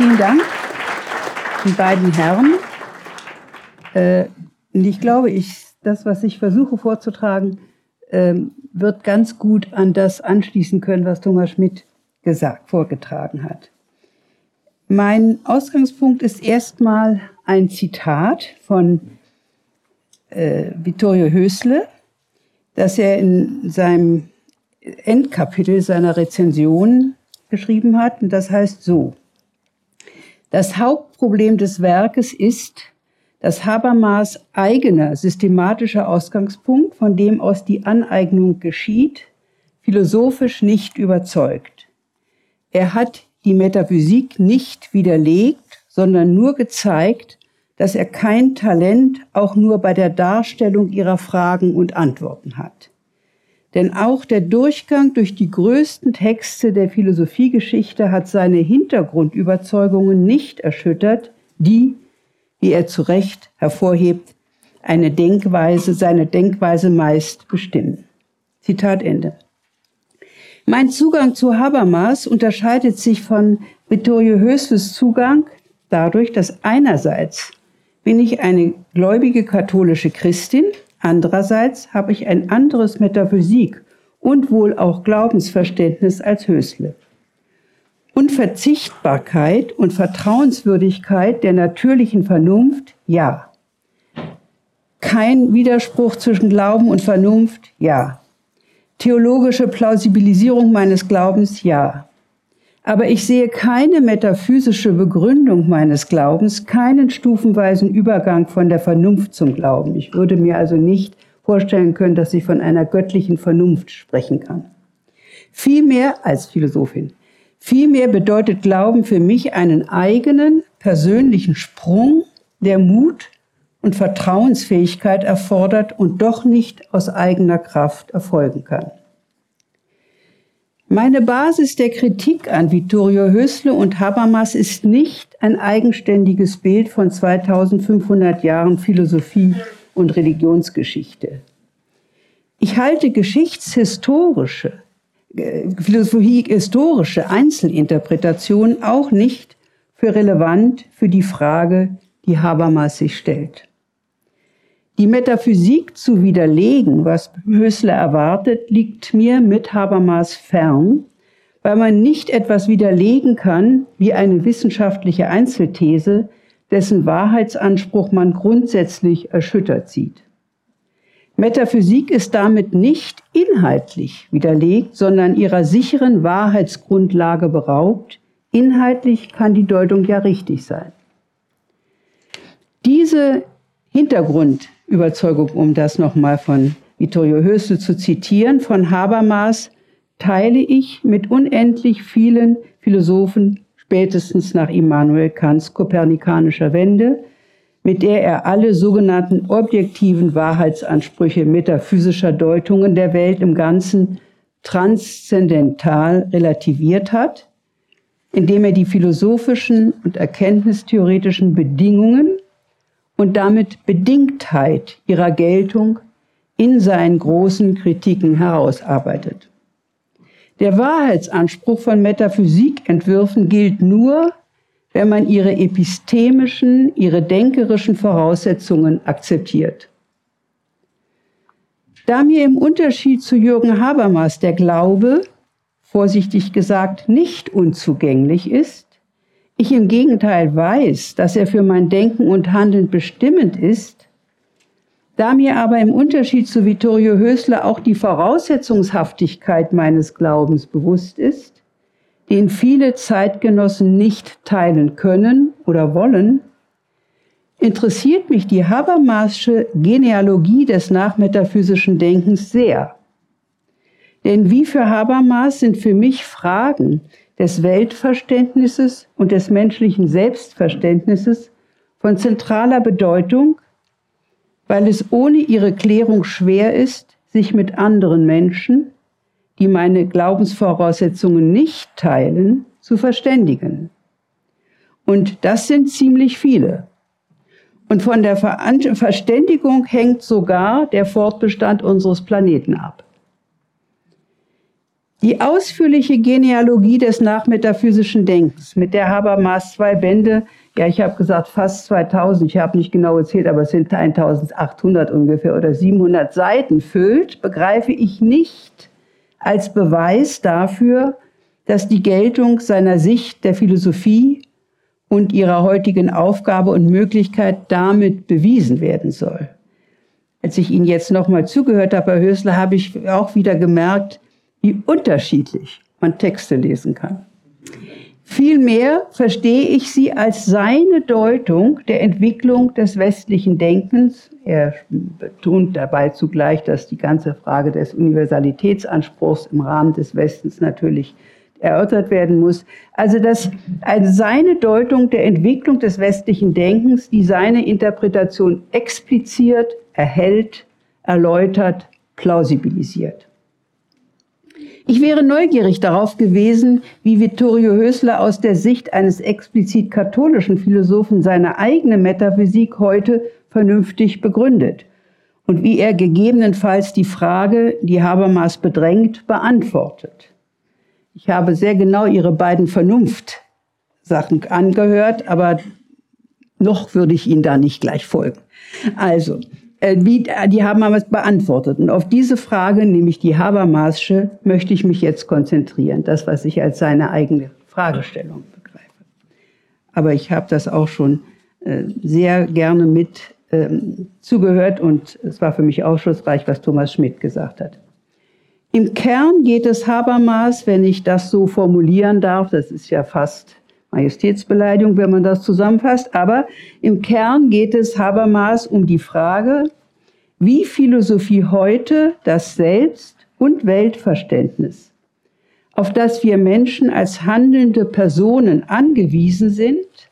Vielen Dank den beiden Herren. Äh, und ich glaube, ich, das, was ich versuche vorzutragen, äh, wird ganz gut an das anschließen können, was Thomas Schmidt gesagt, vorgetragen hat. Mein Ausgangspunkt ist erstmal ein Zitat von äh, Vittorio Hösle, das er in seinem Endkapitel seiner Rezension geschrieben hat. Und das heißt so. Das Hauptproblem des Werkes ist, dass Habermas eigener systematischer Ausgangspunkt, von dem aus die Aneignung geschieht, philosophisch nicht überzeugt. Er hat die Metaphysik nicht widerlegt, sondern nur gezeigt, dass er kein Talent auch nur bei der Darstellung ihrer Fragen und Antworten hat. Denn auch der Durchgang durch die größten Texte der Philosophiegeschichte hat seine Hintergrundüberzeugungen nicht erschüttert, die, wie er zu Recht hervorhebt, eine Denkweise, seine Denkweise meist bestimmen. Zitat Ende. Mein Zugang zu Habermas unterscheidet sich von Vittorio Hösles Zugang dadurch, dass einerseits bin ich eine gläubige katholische Christin, andererseits habe ich ein anderes Metaphysik und wohl auch Glaubensverständnis als Hösle. Unverzichtbarkeit und Vertrauenswürdigkeit der natürlichen Vernunft, ja. Kein Widerspruch zwischen Glauben und Vernunft, ja. Theologische Plausibilisierung meines Glaubens, ja. Aber ich sehe keine metaphysische Begründung meines Glaubens, keinen stufenweisen Übergang von der Vernunft zum Glauben. Ich würde mir also nicht vorstellen können, dass ich von einer göttlichen Vernunft sprechen kann. Vielmehr als Philosophin. Vielmehr bedeutet Glauben für mich einen eigenen persönlichen Sprung, der Mut und Vertrauensfähigkeit erfordert und doch nicht aus eigener Kraft erfolgen kann. Meine Basis der Kritik an Vittorio Hösle und Habermas ist nicht ein eigenständiges Bild von 2500 Jahren Philosophie und Religionsgeschichte. Ich halte geschichtshistorische, äh, philosophiehistorische Einzelinterpretationen auch nicht für relevant für die Frage, die Habermas sich stellt. Die Metaphysik zu widerlegen, was Hösler erwartet, liegt mir mit Habermas fern, weil man nicht etwas widerlegen kann wie eine wissenschaftliche Einzelthese, dessen Wahrheitsanspruch man grundsätzlich erschüttert sieht. Metaphysik ist damit nicht inhaltlich widerlegt, sondern ihrer sicheren Wahrheitsgrundlage beraubt. Inhaltlich kann die Deutung ja richtig sein. Diese Hintergrundüberzeugung, um das nochmal von Vittorio Hösel zu zitieren, von Habermas teile ich mit unendlich vielen Philosophen, spätestens nach Immanuel Kants kopernikanischer Wende, mit der er alle sogenannten objektiven Wahrheitsansprüche metaphysischer Deutungen der Welt im Ganzen transzendental relativiert hat, indem er die philosophischen und erkenntnistheoretischen Bedingungen und damit Bedingtheit ihrer Geltung in seinen großen Kritiken herausarbeitet. Der Wahrheitsanspruch von Metaphysikentwürfen gilt nur, wenn man ihre epistemischen, ihre denkerischen Voraussetzungen akzeptiert. Da mir im Unterschied zu Jürgen Habermas der Glaube, vorsichtig gesagt, nicht unzugänglich ist, ich im Gegenteil weiß, dass er für mein Denken und Handeln bestimmend ist, da mir aber im Unterschied zu Vittorio Hösler auch die Voraussetzungshaftigkeit meines Glaubens bewusst ist, den viele Zeitgenossen nicht teilen können oder wollen, interessiert mich die Habermasche Genealogie des nachmetaphysischen Denkens sehr. Denn wie für Habermas sind für mich Fragen, des Weltverständnisses und des menschlichen Selbstverständnisses von zentraler Bedeutung, weil es ohne ihre Klärung schwer ist, sich mit anderen Menschen, die meine Glaubensvoraussetzungen nicht teilen, zu verständigen. Und das sind ziemlich viele. Und von der Verständigung hängt sogar der Fortbestand unseres Planeten ab. Die ausführliche Genealogie des nachmetaphysischen Denkens, mit der Habermas zwei Bände, ja, ich habe gesagt fast 2000, ich habe nicht genau gezählt, aber es sind 1800 ungefähr oder 700 Seiten füllt, begreife ich nicht als Beweis dafür, dass die Geltung seiner Sicht der Philosophie und ihrer heutigen Aufgabe und Möglichkeit damit bewiesen werden soll. Als ich Ihnen jetzt nochmal zugehört habe, Herr Hösler, habe ich auch wieder gemerkt, wie unterschiedlich man Texte lesen kann. Vielmehr verstehe ich sie als seine Deutung der Entwicklung des westlichen Denkens. Er betont dabei zugleich, dass die ganze Frage des Universalitätsanspruchs im Rahmen des Westens natürlich erörtert werden muss. Also dass also seine Deutung der Entwicklung des westlichen Denkens, die seine Interpretation expliziert, erhält, erläutert, plausibilisiert. Ich wäre neugierig darauf gewesen, wie Vittorio Hösler aus der Sicht eines explizit katholischen Philosophen seine eigene Metaphysik heute vernünftig begründet und wie er gegebenenfalls die Frage, die Habermas bedrängt, beantwortet. Ich habe sehr genau Ihre beiden Vernunft-Sachen angehört, aber noch würde ich Ihnen da nicht gleich folgen. Also, äh, wie, die Habermas beantwortet. Und auf diese Frage, nämlich die Habermasche, möchte ich mich jetzt konzentrieren. Das, was ich als seine eigene Fragestellung begreife. Aber ich habe das auch schon äh, sehr gerne mit ähm, zugehört und es war für mich aufschlussreich, was Thomas Schmidt gesagt hat. Im Kern geht es Habermas, wenn ich das so formulieren darf, das ist ja fast Majestätsbeleidigung, wenn man das zusammenfasst, aber im Kern geht es Habermas um die Frage, wie Philosophie heute das Selbst- und Weltverständnis, auf das wir Menschen als handelnde Personen angewiesen sind,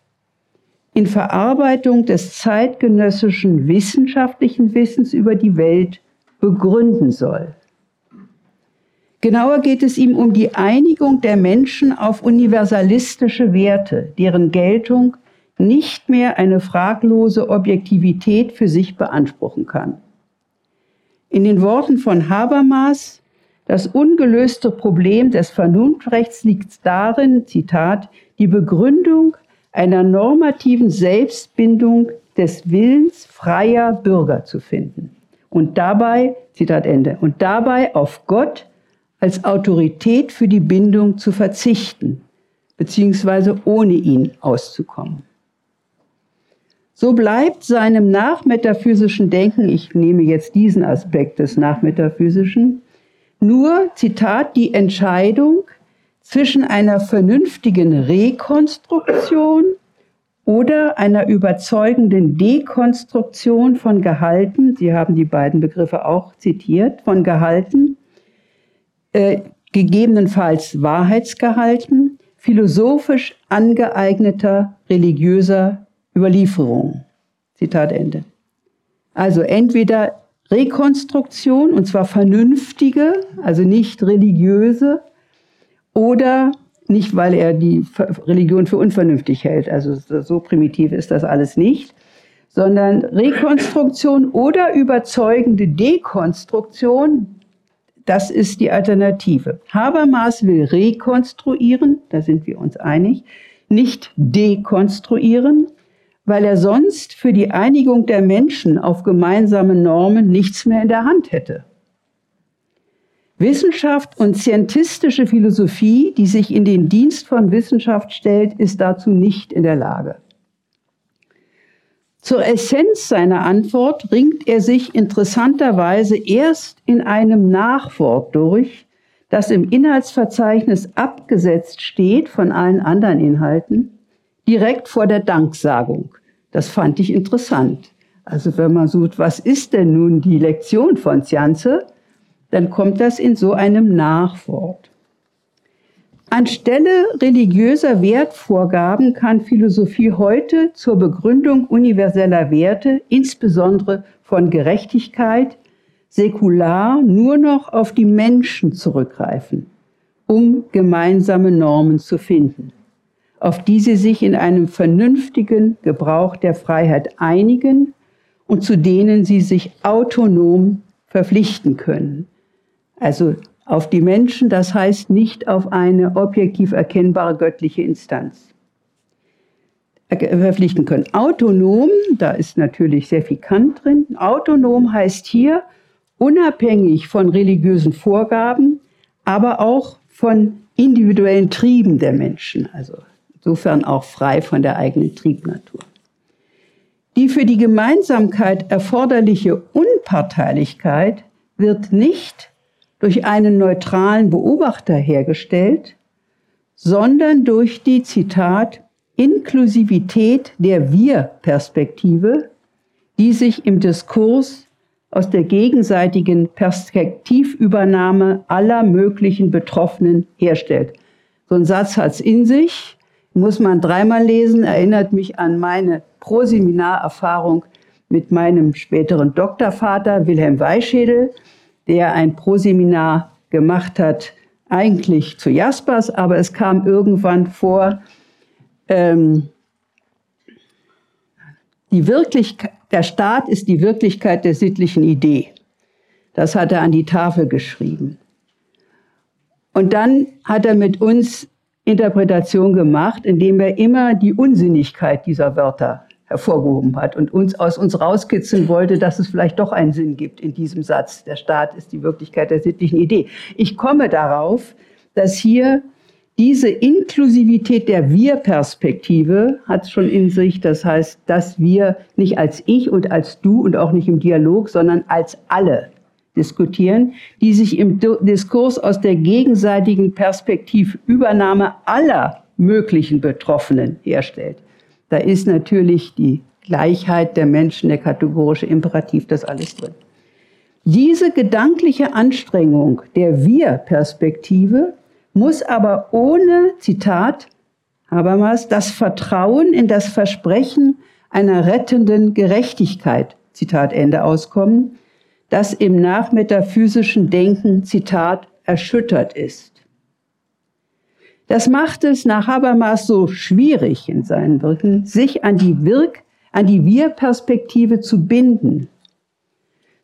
in Verarbeitung des zeitgenössischen wissenschaftlichen Wissens über die Welt begründen soll. Genauer geht es ihm um die Einigung der Menschen auf universalistische Werte, deren Geltung nicht mehr eine fraglose Objektivität für sich beanspruchen kann. In den Worten von Habermas, das ungelöste Problem des Vernunftrechts liegt darin, Zitat, die Begründung einer normativen Selbstbindung des Willens freier Bürger zu finden. Und dabei, Zitat Ende, und dabei auf Gott als Autorität für die Bindung zu verzichten, beziehungsweise ohne ihn auszukommen. So bleibt seinem nachmetaphysischen Denken, ich nehme jetzt diesen Aspekt des nachmetaphysischen, nur, Zitat, die Entscheidung zwischen einer vernünftigen Rekonstruktion oder einer überzeugenden Dekonstruktion von Gehalten, Sie haben die beiden Begriffe auch zitiert, von Gehalten, äh, gegebenenfalls Wahrheitsgehalten, philosophisch angeeigneter religiöser Überlieferung. Zitat Ende. Also entweder Rekonstruktion, und zwar vernünftige, also nicht religiöse, oder nicht, weil er die Religion für unvernünftig hält, also so primitiv ist das alles nicht, sondern Rekonstruktion oder überzeugende Dekonstruktion, das ist die Alternative. Habermas will rekonstruieren, da sind wir uns einig, nicht dekonstruieren, weil er sonst für die Einigung der Menschen auf gemeinsame Normen nichts mehr in der Hand hätte. Wissenschaft und scientistische Philosophie, die sich in den Dienst von Wissenschaft stellt, ist dazu nicht in der Lage. Zur Essenz seiner Antwort ringt er sich interessanterweise erst in einem Nachwort durch, das im Inhaltsverzeichnis abgesetzt steht von allen anderen Inhalten, direkt vor der Danksagung. Das fand ich interessant. Also wenn man sucht, was ist denn nun die Lektion von Zianze, dann kommt das in so einem Nachwort. Anstelle religiöser Wertvorgaben kann Philosophie heute zur Begründung universeller Werte, insbesondere von Gerechtigkeit, säkular nur noch auf die Menschen zurückgreifen, um gemeinsame Normen zu finden auf die sie sich in einem vernünftigen Gebrauch der Freiheit einigen und zu denen sie sich autonom verpflichten können. Also auf die Menschen, das heißt nicht auf eine objektiv erkennbare göttliche Instanz verpflichten können. Autonom, da ist natürlich sehr viel Kant drin. Autonom heißt hier unabhängig von religiösen Vorgaben, aber auch von individuellen Trieben der Menschen, also insofern auch frei von der eigenen Triebnatur. Die für die Gemeinsamkeit erforderliche Unparteilichkeit wird nicht durch einen neutralen Beobachter hergestellt, sondern durch die, Zitat, Inklusivität der Wir-Perspektive, die sich im Diskurs aus der gegenseitigen Perspektivübernahme aller möglichen Betroffenen herstellt. So ein Satz hat es in sich, muss man dreimal lesen, erinnert mich an meine Proseminarerfahrung mit meinem späteren Doktorvater Wilhelm Weischädel, der ein Proseminar gemacht hat, eigentlich zu Jaspers, aber es kam irgendwann vor, ähm, die Wirklichkeit, der Staat ist die Wirklichkeit der sittlichen Idee. Das hat er an die Tafel geschrieben. Und dann hat er mit uns Interpretation gemacht, indem er immer die Unsinnigkeit dieser Wörter hervorgehoben hat und uns aus uns rauskitzeln wollte, dass es vielleicht doch einen Sinn gibt in diesem Satz. Der Staat ist die Wirklichkeit der sittlichen Idee. Ich komme darauf, dass hier diese Inklusivität der Wir-Perspektive hat schon in sich, das heißt, dass wir nicht als ich und als du und auch nicht im Dialog, sondern als alle diskutieren, die sich im Diskurs aus der gegenseitigen Perspektivübernahme aller möglichen Betroffenen herstellt. Da ist natürlich die Gleichheit der Menschen, der kategorische Imperativ, das alles drin. Diese gedankliche Anstrengung der Wir-Perspektive muss aber ohne, Zitat Habermas, das Vertrauen in das Versprechen einer rettenden Gerechtigkeit, Zitat Ende, auskommen, das im nachmetaphysischen Denken, Zitat, erschüttert ist. Das macht es nach Habermas so schwierig in seinen Wirken, sich an die Wirk, an die Wir-Perspektive zu binden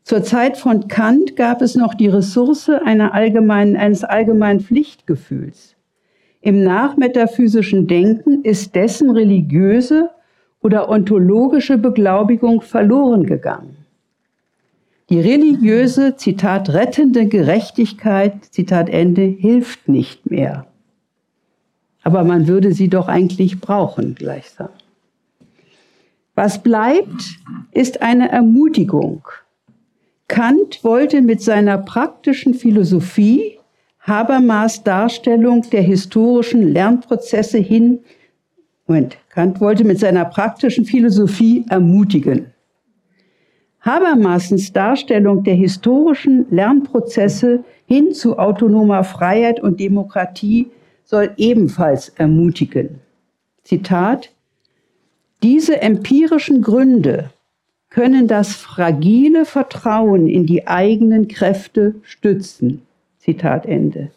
zur Zeit von Kant gab es noch die Ressource allgemeinen, eines allgemeinen Pflichtgefühls. Im nachmetaphysischen Denken ist dessen religiöse oder ontologische Beglaubigung verloren gegangen. Die religiöse, Zitat, rettende Gerechtigkeit, Zitat Ende, hilft nicht mehr. Aber man würde sie doch eigentlich brauchen, gleichsam. Was bleibt, ist eine Ermutigung Kant wollte mit seiner praktischen Philosophie Habermas Darstellung der historischen Lernprozesse hin, Moment, Kant wollte mit seiner praktischen Philosophie ermutigen. Habermasens Darstellung der historischen Lernprozesse hin zu autonomer Freiheit und Demokratie soll ebenfalls ermutigen. Zitat, diese empirischen Gründe können das fragile Vertrauen in die eigenen Kräfte stützen. Zitat Ende.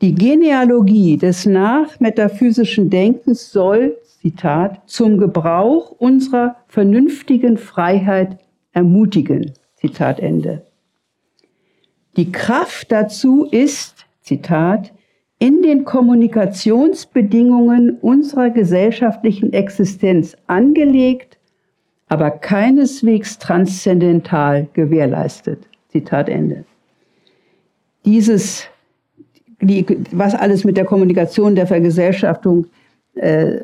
Die Genealogie des nachmetaphysischen Denkens soll, Zitat, zum Gebrauch unserer vernünftigen Freiheit ermutigen. Zitat Ende. Die Kraft dazu ist, Zitat, in den Kommunikationsbedingungen unserer gesellschaftlichen Existenz angelegt aber keineswegs transzendental gewährleistet. Zitat Ende. Dieses, die, was alles mit der Kommunikation der Vergesellschaftung äh,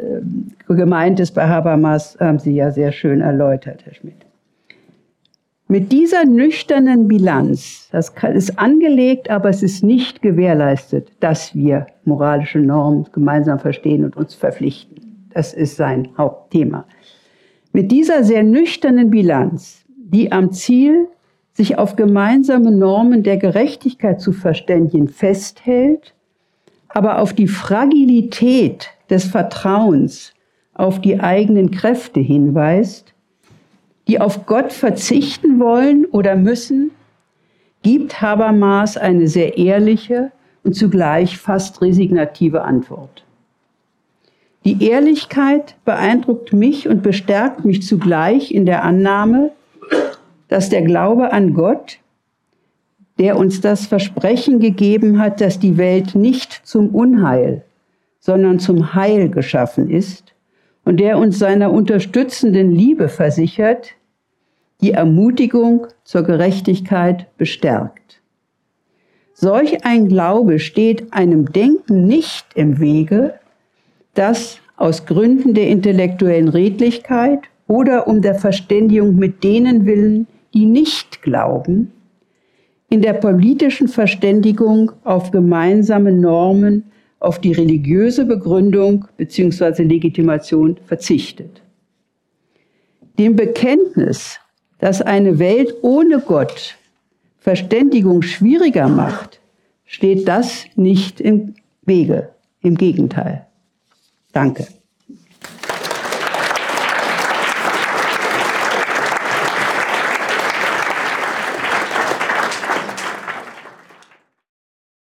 gemeint ist bei Habermas, haben Sie ja sehr schön erläutert, Herr Schmidt. Mit dieser nüchternen Bilanz, das ist angelegt, aber es ist nicht gewährleistet, dass wir moralische Normen gemeinsam verstehen und uns verpflichten. Das ist sein Hauptthema. Mit dieser sehr nüchternen Bilanz, die am Ziel, sich auf gemeinsame Normen der Gerechtigkeit zu verständigen, festhält, aber auf die Fragilität des Vertrauens auf die eigenen Kräfte hinweist, die auf Gott verzichten wollen oder müssen, gibt Habermas eine sehr ehrliche und zugleich fast resignative Antwort. Die Ehrlichkeit beeindruckt mich und bestärkt mich zugleich in der Annahme, dass der Glaube an Gott der uns das Versprechen gegeben hat, dass die Welt nicht zum Unheil, sondern zum Heil geschaffen ist und der uns seiner unterstützenden Liebe versichert, die Ermutigung zur Gerechtigkeit bestärkt. Solch ein Glaube steht einem Denken nicht im Wege, das aus Gründen der intellektuellen Redlichkeit oder um der Verständigung mit denen willen, die nicht glauben, in der politischen Verständigung auf gemeinsame Normen, auf die religiöse Begründung bzw. Legitimation verzichtet. Dem Bekenntnis, dass eine Welt ohne Gott Verständigung schwieriger macht, steht das nicht im Wege. Im Gegenteil. Danke.